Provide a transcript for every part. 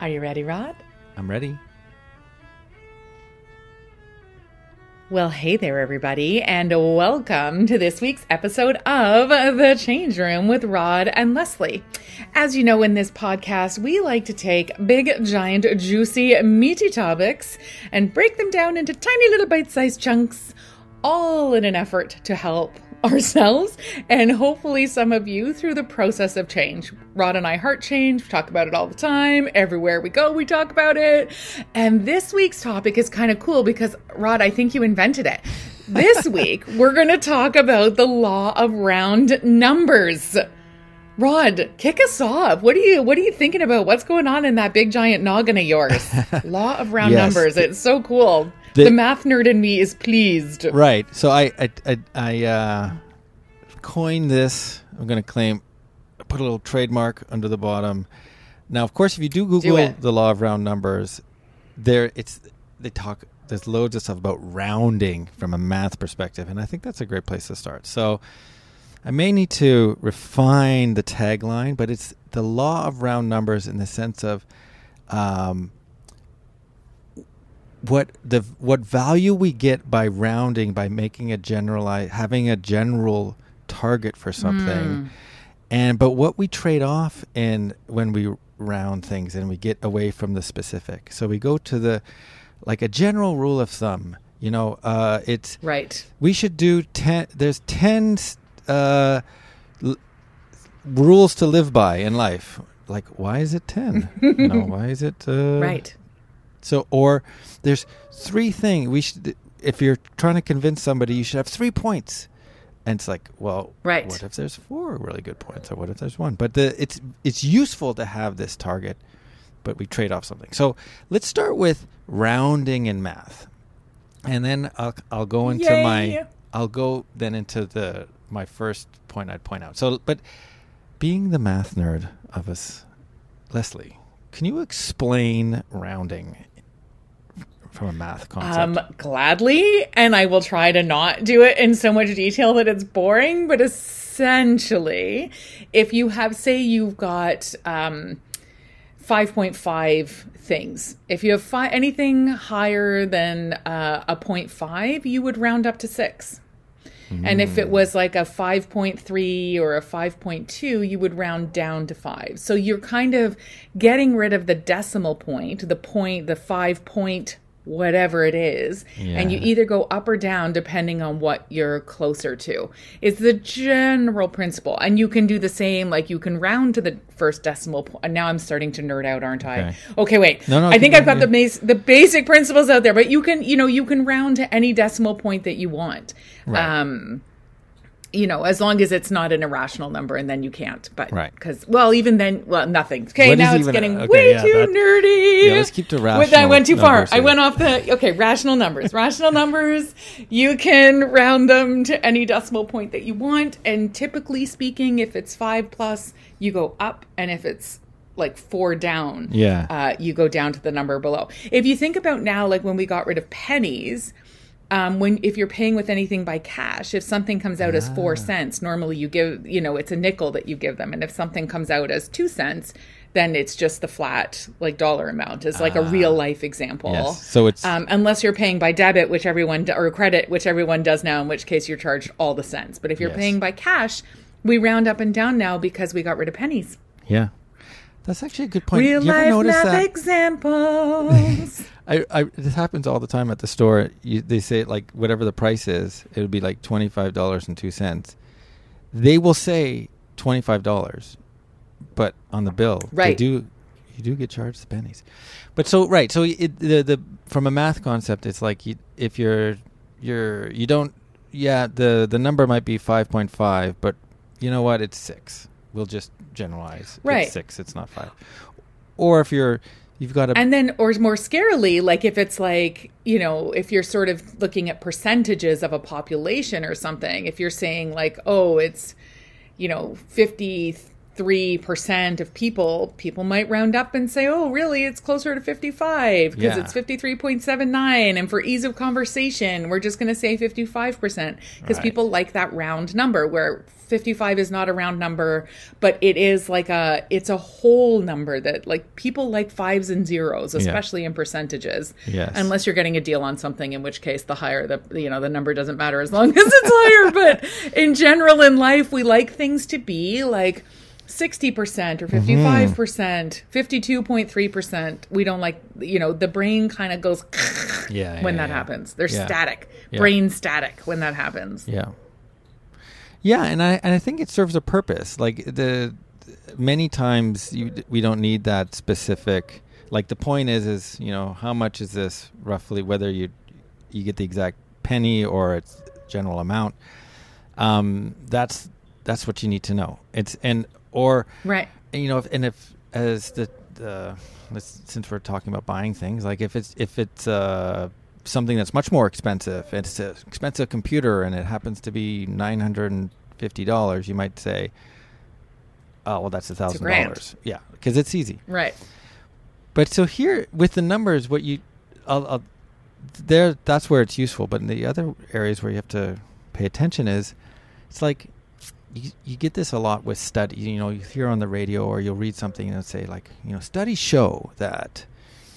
Are you ready, Rod? I'm ready. Well, hey there, everybody, and welcome to this week's episode of The Change Room with Rod and Lesley. As you know, in this podcast, we like to take big, giant, juicy, meaty topics and break them down into tiny little bite sized chunks, all in an effort to help ourselves and hopefully some of you through the process of change. Rod and I heart change, we talk about it all the time. Everywhere we go, we talk about it. And this week's topic is kind of cool because, Rod, I think you invented it. This week, we're going to talk about the law of round numbers. Rod, kick us off. What are you what are you thinking about? What's going on in that big giant noggin of yours? law of round Yes. numbers. It's so cool. The- the math nerd in me is pleased. Right. So I I I, I uh, coined this. I'm going to claim. Put a little trademark under the bottom. Now, of course, if you do Google it. the law of round numbers, there it's they talk. There's loads of stuff about rounding from a math perspective, and I think that's a great place to start. So. I may need to refine the tagline, but it's the law of round numbers in the sense of um, what the what value we get by rounding by making a generalize having a general target for something. And but what we trade off in when we round things and we get away from the specific. So we go to the like a general rule of thumb you know uh it's Right. we should do 10 there's 10 uh l- rules to live by in life. Like why is it 10 you know why is it uh Right. So, or there's three things we should. If you're trying to convince somebody, you should have three points, and it's like, well, Right. What if there's four really good points, or what if there's one? But the it's it's useful to have this target, but we trade off something. So let's start with rounding in math, and then I'll I'll go into Yay. my I'll go then into the my first point I'd point out. So, but being the math nerd of us, Lesley, can you explain rounding from a math concept? Um, gladly, and I will try to not do it in so much detail that it's boring. But essentially, if you have, say, you've got um, five point five things, if you have fi- anything higher than uh, a point five, you would round up to six. And if it was like a 5.3 or a 5.2, you would round down to 5. So you're kind of getting rid of the decimal point, the point, the 5 point whatever it is, and you either go up or down depending on what you're closer to. It's the general principle. And you can do the same like you can round to the first decimal point. And now I'm starting to nerd out, aren't I? Okay. Okay, wait. No, no, I think I've got the yeah. base the basic principles out there, but you can, you know, you can round to any decimal point that you want. Right. Um, you know, as long as it's not an irrational number, and then you can't. But Right. because, well, even then, well, nothing. Okay, What now it's even getting okay, way yeah, too that- nerdy. Yeah, let's keep to Wait, I went too far. numbers I went off the okay. Rational numbers. rational numbers. You can round them to any decimal point that you want, and typically speaking, if it's five plus, you go up, and if it's like four down, Yeah. uh, you go down to the number below. If you think about now, like when we got rid of pennies, um, when if you're paying with anything by cash, if something comes out as Ah. four cents, normally you give, you know, it's a nickel that you give them, and if something comes out as two cents, then it's just the flat like dollar amount. Is like a real life example. Ah. Yes. So it's- um, unless you're paying by debit, which everyone do- or credit, which everyone does now, in which case you're charged all the cents. But if you're Yes. paying by cash, we round up and down now because we got rid of pennies. Yeah. That's actually a good point. Real you life that? examples. I, I, this happens all the time at the store. You, they say like whatever the price is, it would be like twenty five dollars and two cents. They will say twenty five dollars, but on the bill, they Right. do you do get charged the pennies. But so right, so it, the the from a math concept, it's like you, if you're you're you don't yeah the the number might be five point five, but you know what? It's six. We'll just generalize. Right. It's six. It's not five. Or if you're you've got to. And then, or more scarily, like if it's like, you know, if you're sort of looking at percentages of a population or something, if you're saying like, oh, it's, you know, 50 53% of people, people might round up and say, oh, really? It's closer to 55 because Yeah. it's 53.79. And for ease of conversation, we're just going to say 55% because Right. people like that round number where 55 is not a round number, but it is like a, it's a whole number that like people like fives and zeros, especially in percentages. Yes. Unless you're getting a deal on something, in which case the higher the, you know, the number doesn't matter as long as it's higher. But in general, in life, we like things to be like 60% or 55%, 52.3%. We don't like, you know, the brain kind of goes Yeah, when yeah, that yeah. happens. They're Yeah. static, Yeah. brain static when that happens. Yeah. Yeah, and I and I think it serves a purpose. Like the many times you, we don't need that specific. Like the point is, is you know how much is this roughly? Whether you you get the exact penny or it's general amount. Um, that's that's what you need to know. It's and or Right. you know, if, and if as the let's, since we're talking about buying things, like if it's if it's uh, something that's much more expensive, it's an expensive computer, and it happens to be nine hundred and fifty dollars, you might say, "Oh, well, that's a thousand dollars Yeah, because it's easy. Right. But so here with the numbers, what you, I'll, I'll, there, that's where it's useful. But in the other areas where you have to pay attention is, it's like you, you get this a lot with study. You know, you hear on the radio or you'll read something and say like, you know, studies show that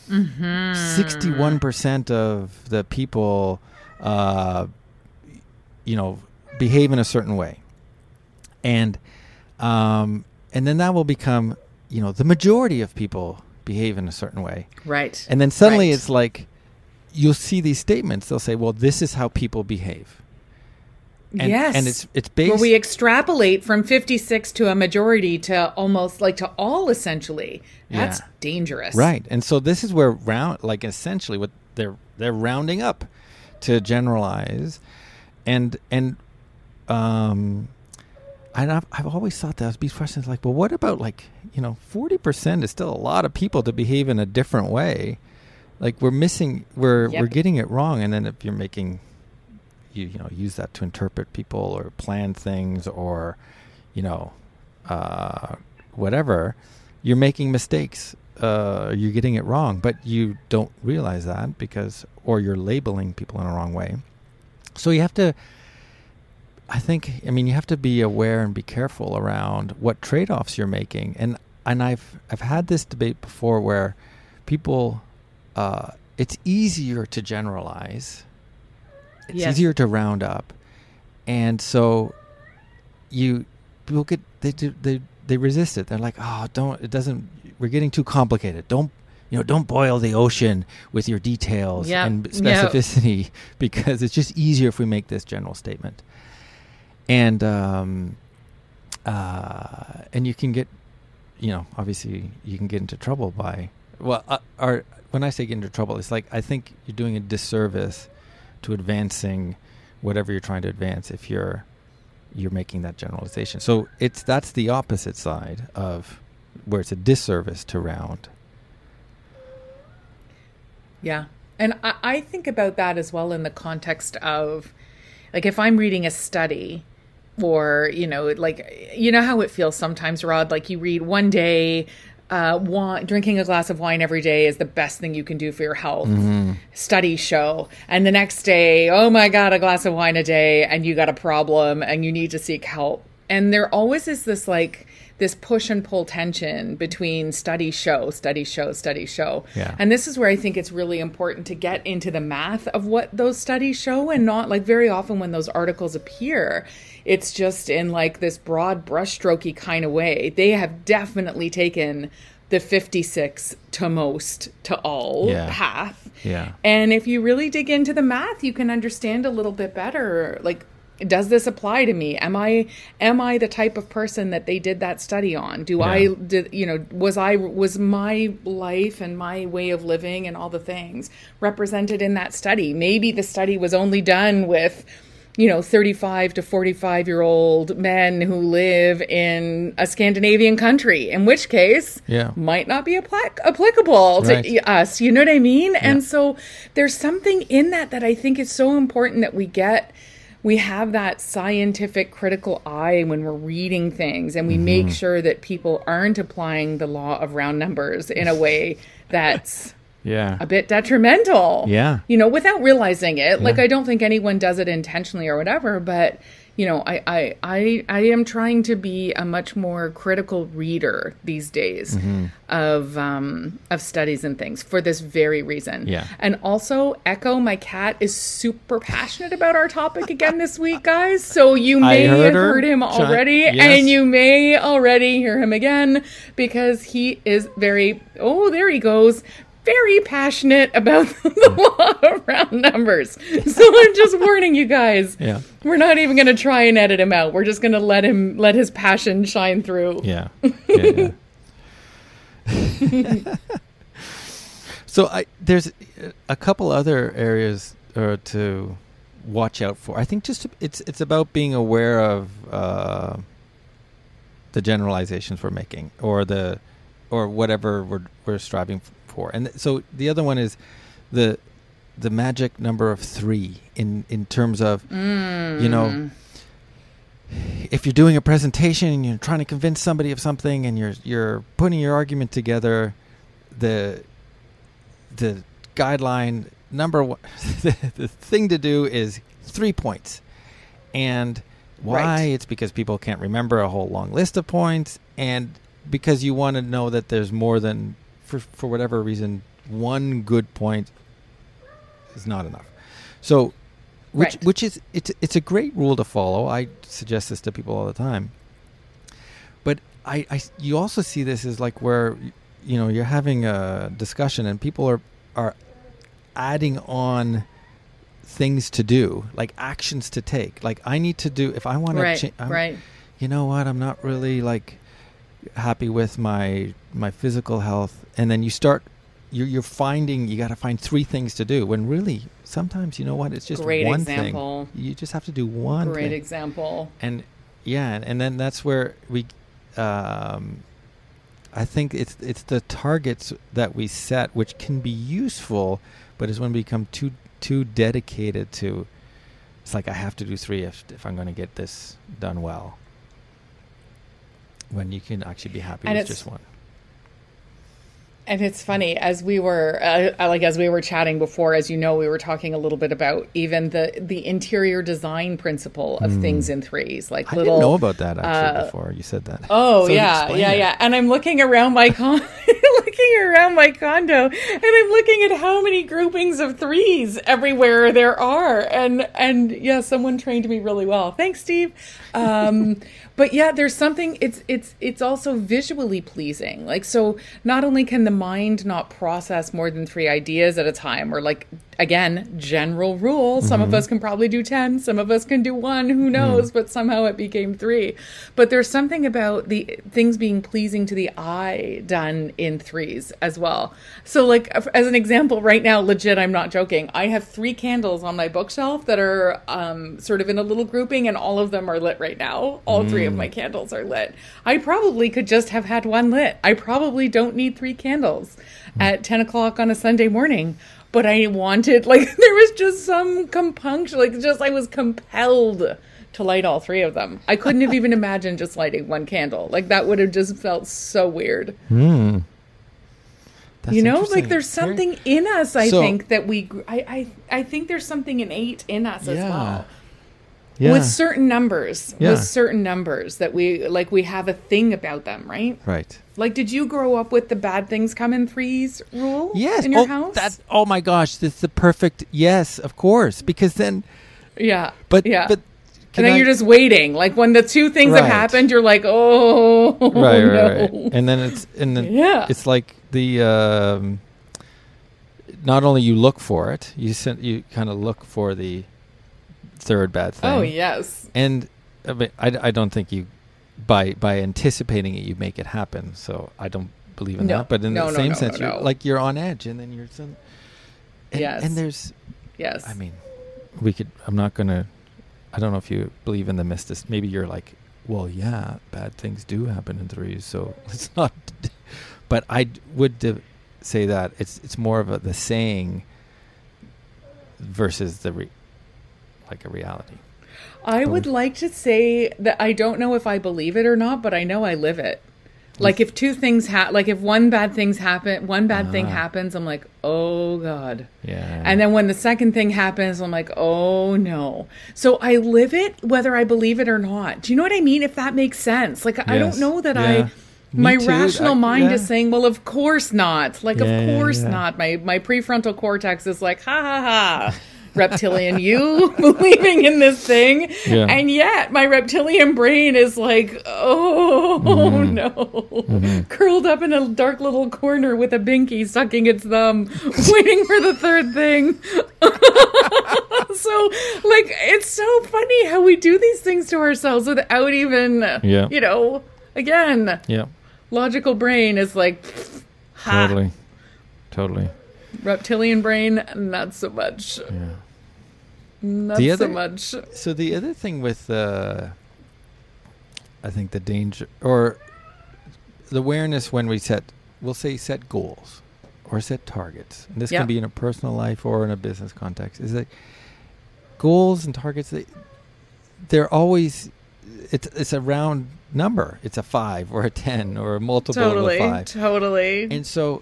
Mm-hmm. sixty-one percent of the people, uh, you know, behave in a certain way, and um, and then that will become, you know, the majority of people behave in a certain way. Right. And then suddenly Right. it's like you'll see these statements. They'll say, "Well, this is how people behave." And, yes. and it's it's based. where we extrapolate from 56 to a majority to almost like to all essentially. That's Yeah. dangerous. right, and so this is where round, like essentially, what they're they're rounding up to generalize, and and um, and I've I've always thought that these questions like, well, what about like you know, forty percent is still a lot of people to behave in a different way. Like we're missing, we're Yep. we're getting it wrong, and then if you're making you you know use that to interpret people or plan things or you know uh, whatever you're making mistakes. Uh, you're getting it wrong but you don't realize that because or you're labeling people in a wrong way. So you have to i think i mean you have to be aware and be careful around what trade-offs you're making. And and i've i've had this debate before where people uh, it's easier to generalize it's Yes. easier to round up and so you people get they do they they resist it they're like oh don't it doesn't we're getting too complicated don't you know don't boil the ocean with your details Yep. and Yep. specificity because it's just easier if we make this general statement and um uh and you can get you know obviously you can get into trouble by well uh, or when i say get into trouble it's like i think you're doing a disservice to advancing whatever you're trying to advance if you're you're making that generalization. So it's that's the opposite side of where it's a disservice to round. Yeah. And I, I think about that as well in the context of like if I'm reading a study or, you know, like you know how it feels sometimes, Rod, like you read one day uh, wine, drinking a glass of wine every day is the best thing you can do for your health. Studies show. And the next day, oh my God, a glass of wine a day, and you got a problem and you need to seek help. And there always is this like, this push and pull tension between study show, study show, study show. Yeah. And this is where I think it's really important to get into the math of what those studies show and not like very often when those articles appear, it's just in like this broad brushstrokey kind of way. They have definitely taken the 56 to most to all Yeah. path. Yeah. And if you really dig into the math, you can understand a little bit better like does this apply to me? Am I am I the type of person that they did that study on? Do I did you know was I was my life and my way of living and all the things represented in that study? Maybe the study was only done with you know 35 to 45 year old men who live in a Scandinavian country, in which case Yeah. might not be applic- applicable to Right. us. You know what I mean? And so there's something in that that I think is so important that we get we have that scientific critical eye when we're reading things and we make Mm-hmm. sure that people aren't applying the law of round numbers in a way that's Yeah. a bit detrimental. Yeah. You know, without realizing it. Like I don't think anyone does it intentionally or whatever, but you know, I, I, I, I am trying to be a much more critical reader these days Mm-hmm. of um, of studies and things for this very reason. Yeah. And also, Echo, my cat, is super passionate about our topic again this week, guys. So you may heard have her heard him already, yes. and you may already hear him again because he is very. Oh, there he goes. Very passionate about the law of round numbers. So I'm just warning you guys. Yeah. We're not even going to try and edit him out. We're just going to let him let his passion shine through. Yeah. yeah, yeah. so I there's a couple other areas uh, to watch out for. I think just to, it's it's about being aware of uh, the generalizations we're making or the or whatever we're we're striving f- for. And th- so the other one is the the magic number of 3 in in terms of you know mm. if you're doing a presentation and you're trying to convince somebody of something and you're you're putting your argument together, the the guideline number one, the, the thing to do is three points, and why Right. it's because people can't remember a whole long list of points, and because you want to know that there's more than for for whatever reason one good point is not enough. So which Right. which is it's it's a great rule to follow. I suggest this to people all the time. But I, I you also see this as like where you know you're having a discussion and people are are adding on things to do, like actions to take. Like I need to do if I want to Right. change. right. You know what? I'm not really like happy with my my physical health, and then you start. You're, you're finding you got to find three things to do when really sometimes you know what it's just Great one example. thing you just have to do one Great thing example. and yeah and, and then that's where we um i think it's it's the targets that we set which can be useful but is when we become too too dedicated to it's like i have to do three if if i'm going to get this done well when you can actually be happy And with just one And it's funny as we were uh, like as we were chatting before, as you know, we were talking a little bit about even the the interior design principle of things in threes, like i little. didn't know about that actually uh, before you said that Oh So yeah, yeah, it. yeah. And I'm looking around my con, looking around my condo, and I'm looking at how many groupings of threes everywhere there are. And and yeah, someone trained me really well. Thanks, Steve. Um, but yeah, there's something. It's it's it's also visually pleasing. Like so, not only can the mind not process more than three ideas at a time, or like again, general rule. Some of us can probably do 10, some of us can do one, who knows, but somehow it became three. But there's something about the things being pleasing to the eye done in threes as well. So, like, as an example, right now, legit, I'm not joking, I have three candles on my bookshelf that are um, sort of in a little grouping, and all of them are lit right now. All three of my candles are lit. I probably could just have had one lit. I probably don't need three candles at 10 o'clock on a Sunday morning but I wanted like there was just some compunction like just I was compelled to light all three of them. I couldn't have even imagined just lighting one candle. Like that would have just felt so weird. Hmm. That's you know, like there's something in us I So- think that we I, I I think there's something innate in us as well. Yeah. With certain numbers, Yeah. with certain numbers that we like we have a thing about them, right? right Like did you grow up with the bad things come in threes rule Yes. in your oh, house? That, oh my gosh, this is the perfect. Yes, of course. Because then, yeah. but yeah. but. and then I- you're just waiting. Like when the two things Right. have happened, you're like, oh, right, no. right, right. And then it's and then Yeah. it's like the. Um, not only you look for it, you sent you kind of look for the third bad thing. Oh yes, And I, mean, I, I don't think you by by anticipating it you make it happen. So I don't believe in No. that. But in No, the no, same sense, you're like you're on edge, and then you're some. And, Yes. And there's yes. I mean, we could. I'm not gonna. I don't know if you believe in the mystic. Maybe you're like, well, yeah, bad things do happen in threes, so it's not. But I would d- say that it's it's more of a, the saying versus the re, like a reality. I would like to say that I don't know if I believe it or not, but I know I live it. Like if two things happen, like if one bad things happen, one bad thing Ah. happens, I'm like, oh god. Yeah. And then when the second thing happens, I'm like, oh no. So I live it whether I believe it or not. Do you know what I mean? If that makes sense. Like I don't know that Yeah. I Me my too. rational I- mind yeah. is saying, well, of course not. Like, Yeah, of course not. My my prefrontal cortex is like, ha ha ha. Reptilian, you believing in this thing, Yeah. and yet my reptilian brain is like, oh Mm-hmm. no, curled up in a dark little corner with a binky sucking its thumb, waiting for the third thing. so, like, it's so funny how we do these things to ourselves without even, Yeah. you know, again, yeah. logical brain is like, ha. Totally. Totally. Reptilian brain, not so much. Yeah. Not The so other- much. So the other thing with uh, I think the danger or the awareness when we set, we'll say set goals or set targets. And this Yeah. can be in a personal life or in a business context. Is that goals and targets? They, they're always it's it's a round number. It's a five or a ten or a multiple Totally. of a five. Totally. And so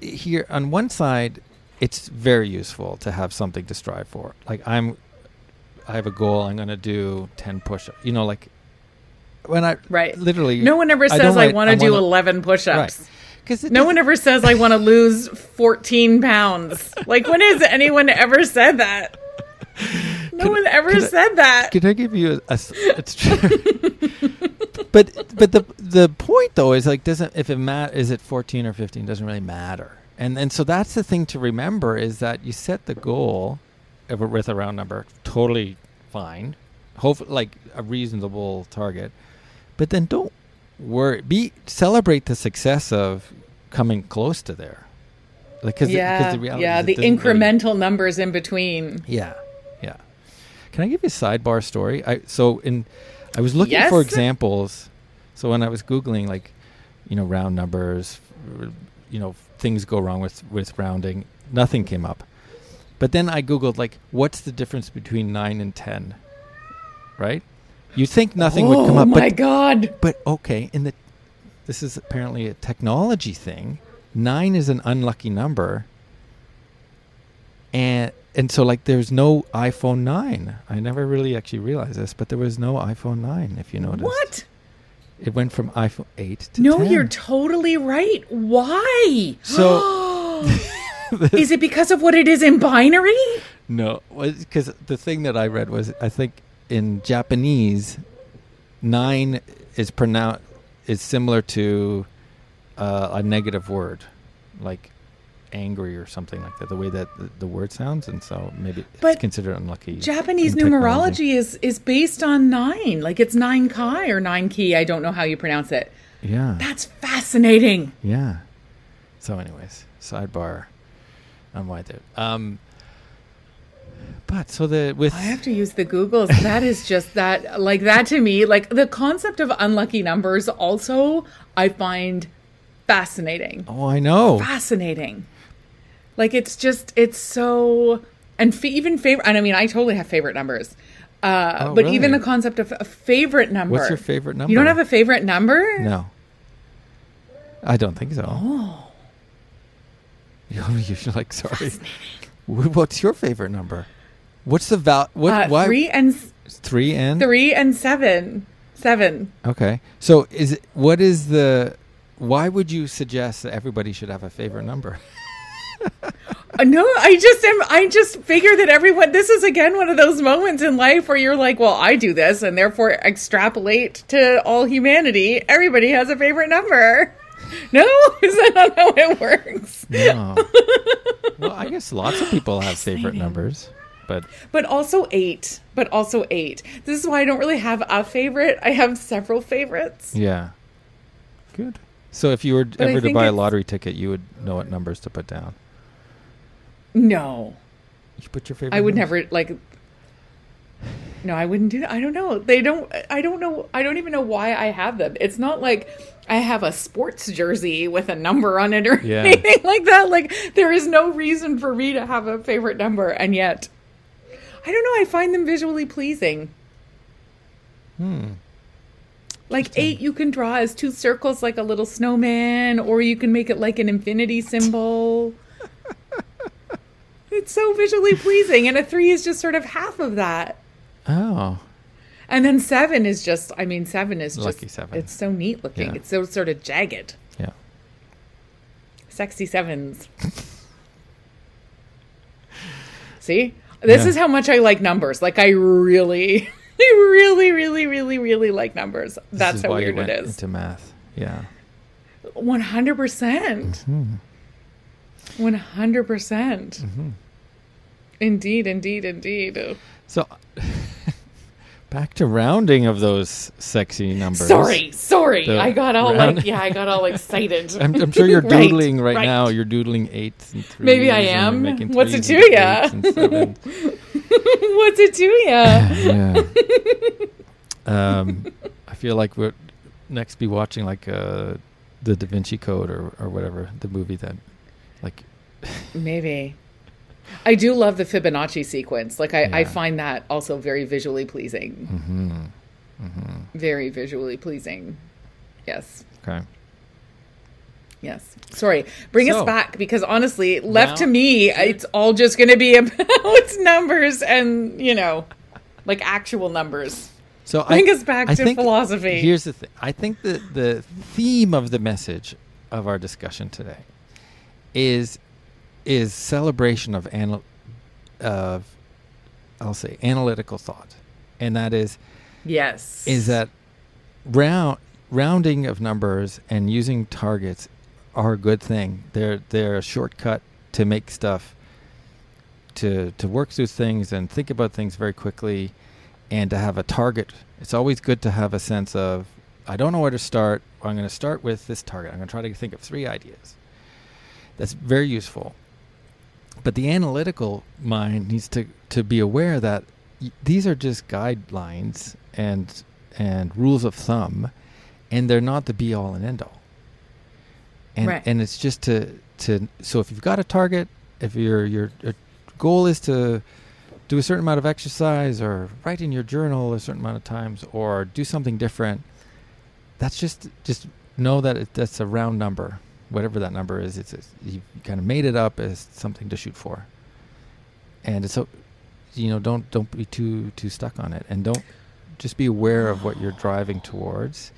here on one side, it's very useful to have something to strive for. Like I'm I have a goal, I'm going to do 10 push-ups. You know like when I Right. literally no one ever says don't I want to do wanna- 11 push ups. Right. Cuz No one ever says I want to lose 14 pounds. Like, when has anyone ever said that? No Could- one ever could I- said that. Can I give you a? it's true. but but the the point though is like doesn't if it mat is it 14 or 15 doesn't really matter. And and so that's the thing to remember is that you set the goal of with a round number totally fine. Hope like a reasonable target. But then don't worry be celebrate the success of coming close to there. Like cuz yeah, the reality yeah, the doesn't really- incremental numbers in between. yeah, yeah. Can I give you a sidebar story? I so in I was looking Yes. for examples. So when I was googling like, you know, round numbers, you know, things go wrong with with rounding, nothing came up. But then I googled like, what's the difference between nine and ten? Right? You think nothing would come oh up, my but god. but okay, in the this is apparently a technology thing. Nine is an unlucky number. And and so like there's no iPhone nine. I never really actually realized this, but there was no iPhone nine if you notice. What? It went from iPhone eight to No, 10. you're totally right. Why? So- is it because of what it is in binary? No, because the thing that I read was I think in Japanese, nine is pronounced is similar to uh, a negative word, like angry or something like that. The way that the, the word sounds, and so maybe it's considered unlucky. Japanese numerology is is based on nine. Like it's nine kai or nine key. I don't know how you pronounce it. Yeah, That's fascinating. yeah. So, anyways, sidebar on why there. Um, but so the with I have to use the Googles. That is just that, like that to me, like the concept of unlucky numbers also, I find fascinating. oh, I know. Fascinating. Like it's just, it's so, and f- even favorite, and I mean, I totally have favorite numbers. Uh, Oh, but even the concept of a favorite number. What's your favorite number? You don't have a favorite number? No. I don't think so. Oh. You're like, sorry. What's your favorite number? What's the val? What? Uh, why? three and Three and three and seven. Seven. Okay. So is it? What is the? Why would you suggest that everybody should have a favorite number? No, I just am. I just figure that everyone. This is again one of those moments in life where you're like, "Well, I do this, and therefore extrapolate to all humanity. Everybody has a favorite number." No, is that not how it works? No. well, I guess lots of people have favorite numbers, but But also eight. But also eight. This is why I don't really have a favorite. I have several favorites. yeah. Good. So if you were I ever to think buy a lottery ticket, you would know what numbers to put down. No, You put your favorite. I would never like. No, I wouldn't do that. I don't know. They don't. I don't know. I don't even know why I have them. It's not like I have a sports jersey with a number on it or Yeah. anything like that. Like there is no reason for me to have a favorite number, and yet I don't know. I find them visually pleasing. Hmm. Like eight, you can draw as two circles, like a little snowman, or you can make it like an infinity symbol. It's so visually pleasing, and a three is just sort of half of that. Oh. And then seven is just, I mean, seven is just, Lucky seven. it's so neat looking. Yeah. It's so sort of jagged. Yeah. Sexy sevens. See? This Yeah. is how much I like numbers. Like, I really, I really, really, really, really like numbers. This That's how weird it is. Into math. Yeah. 100%. percent Mm-hmm. 100%. percent Indeed, indeed, indeed. So back to rounding of those sexy numbers. Sorry, sorry. The I got all round- like, yeah, I got all excited. I'm, I'm sure you're doodling right, right. now. You're doodling eights and threes. Maybe I am. What's it to ya? eights and sevens. What's it to ya? yeah. um, I feel like we're next be watching like uh, the Da Vinci Code or or whatever the movie that like Maybe. I do love the Fibonacci sequence. Like I, I find that also very visually pleasing. hmm Very visually pleasing. Yes. okay. Yes. Sorry. Bring So- us back because honestly, left to Now- me, it's all just going to be about numbers and, you know, like actual numbers. So Bring I, us back I to think- philosophy. Here's the thing. I think that the theme of the message of our discussion today is is celebration of anal- of I'll say analytical thought, and that is yes. is that round rounding of numbers and using targets are a good thing. They're they're a shortcut to make stuff to to work through things and think about things very quickly and to have a target. It's always good to have a sense of I don't know where to start. I'm going to start with this target. I'm going to try to think of three ideas. That's very useful. But the analytical mind needs to to be aware that y- these are just guidelines and and rules of thumb and they're not the be all and end all. And Right. and it's just to to so if you've got a target, if your your your goal is to do a certain amount of exercise or write in your journal a certain amount of times or do something different, that's just just know that it, that's a round number. Whatever that number is, it's, it's you kind of made it up as something to shoot for. And so you know don't don't be too too stuck on it and don't just be aware of what you're driving towards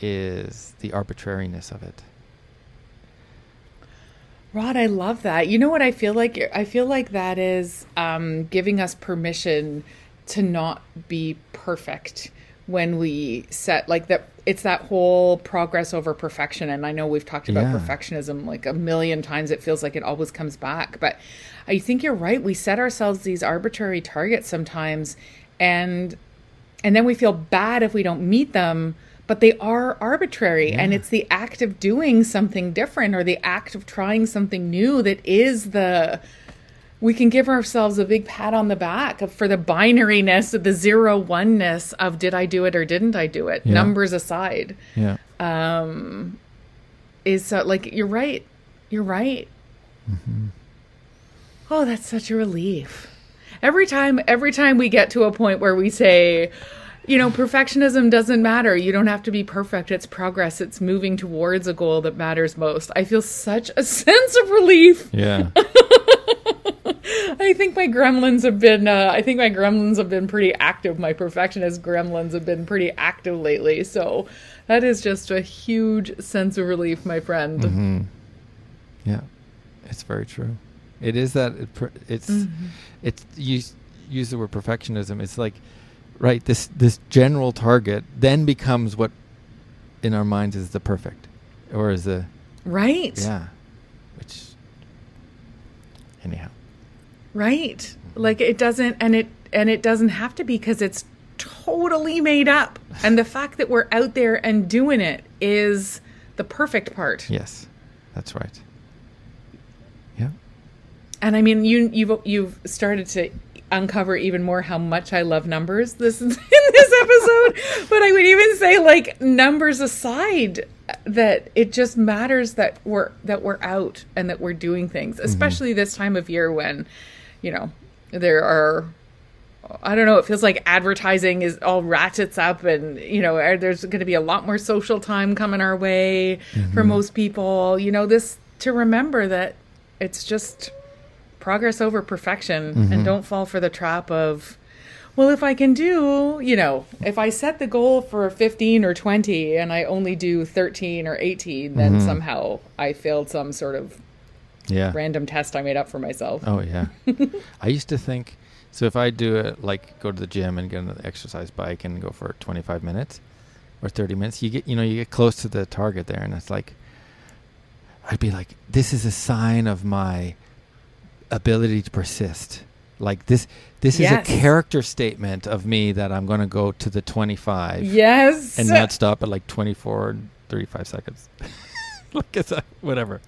is the arbitrariness of it. Rod, I love that. You know what I feel like? I feel like that is um, giving us permission to not be perfect when we set like that. It's that whole progress over perfection, and I know we've talked about Yeah. perfectionism like a million times. It feels like it always comes back, but I think you're right. We set ourselves these arbitrary targets sometimes, and and then we feel bad if we don't meet them but they are arbitrary and it's the act of doing something different or the act of trying something new that is the we can give ourselves a big pat on the back for the binariness of the zero oneness of did i do it or didn't i do it Yeah. numbers aside. Yeah. is uh, like you're right. You're right. Oh that's such a relief. Every time every time we get to a point where we say you know perfectionism doesn't matter. You don't have to be perfect. It's progress. It's moving towards a goal that matters most. I feel such a sense of relief. Yeah. i think my gremlins have been uh, i think my gremlins have been pretty active. My perfectionist gremlins have been pretty active lately. So that is just a huge sense of relief my friend. Hmm Yeah. It's very true. It is that it, it's it's you use the word perfectionism. It's like right this this general target then becomes what in our minds is the perfect or is the right. Yeah. Which anyhow Right. Like it doesn't and it and it doesn't have to be because it's totally made up. And the fact that we're out there and doing it is the perfect part. yes that's right yeah And I mean you you've you've started to uncover even more how much I love numbers this in this episode. but I would even say like numbers aside that it just matters that we're that we're out and that we're doing things, mm-hmm. especially this time of year when, you know, there are I don't know. It feels like advertising is all ratchets up, and you know, there's going to be a lot more social time coming our way for mm-hmm. most people. You know, this to remember that it's just progress over perfection, and mm-hmm. don't fall for the trap of, well, if I can do, you know, if I set the goal for 15 or 20 and I only do 13 or 18, then mm-hmm. somehow I failed some sort of Yeah. random test I made up for myself. Oh yeah. I used to think so if I do it like go to the gym and get on the exercise bike and go for 25 minutes or 30 minutes, you get you know you get close to the target there and it's like I'd be like this is a sign of my ability to persist. Like this this Yes. is a character statement of me that I'm going to go to the 25 Yes. and not stop at like 24 and 35 seconds. like it's a, whatever.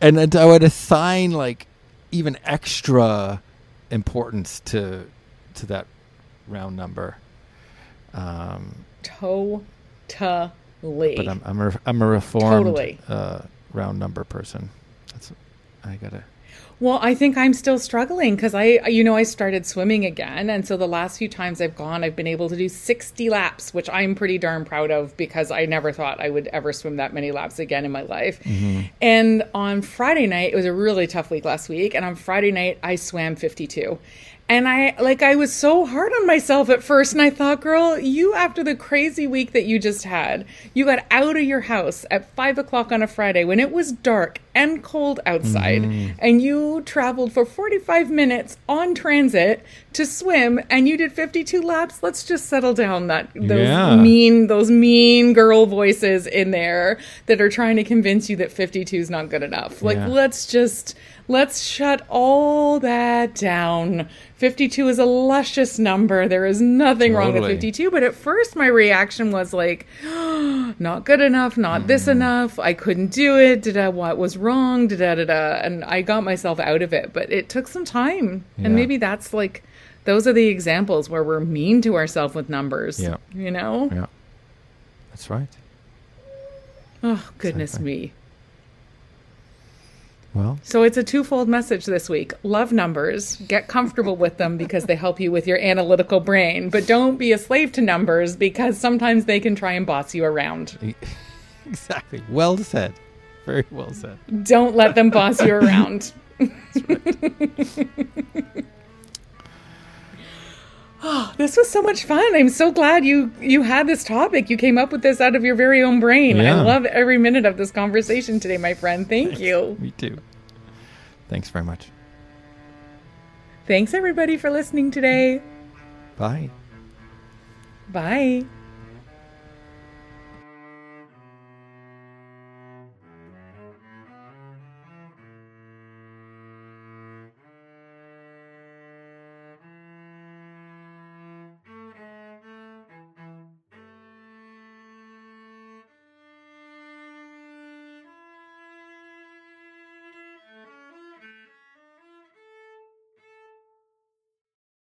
And I would assign like even extra importance to to that round number. Um, totally. but I'm I'm a, I'm a reformed Totally. uh, round number person. That's I gotta. Well, I think I'm still struggling because I, you know, I started swimming again. And so the last few times I've gone, I've been able to do 60 laps, which I'm pretty darn proud of because I never thought I would ever swim that many laps again in my life. Mm-hmm. And on Friday night, it was a really tough week last week. And on Friday night, I swam 52. And I, like, I was so hard on myself at first. And I thought, girl, you, after the crazy week that you just had, you got out of your house at five o'clock on a Friday when it was dark and cold outside. Mm-hmm. And you traveled for 45 minutes on transit to swim and you did 52 laps. Let's just settle down that, those Yeah. mean, those mean girl voices in there that are trying to convince you that 52 is not good enough. Like, Yeah. let's just, let's shut all that down. 52 is a luscious number. There is nothing wrong with 52. But at first, my reaction was like, not good enough, not this Mm-hmm. enough. I couldn't do it. Did I, what was wrong? Da da da da. And I got myself out of it. But it took some time. Yeah. And maybe that's like, those are the examples where we're mean to ourselves with numbers. Yeah. You know? Yeah, that's right. Oh, goodness Exactly. me. Well, So it's a twofold message this week. Love numbers, get comfortable with them because they help you with your analytical brain, but don't be a slave to numbers because sometimes they can try and boss you around. exactly. Well said. Very well said. Don't let them boss you around. Oh, this was so much fun. I'm so glad you you had this topic. You came up with this out of your very own brain. Yeah. I love every minute of this conversation today, my friend. Thank you. Me too. Thanks very much. Thanks everybody for listening today. Bye. Bye.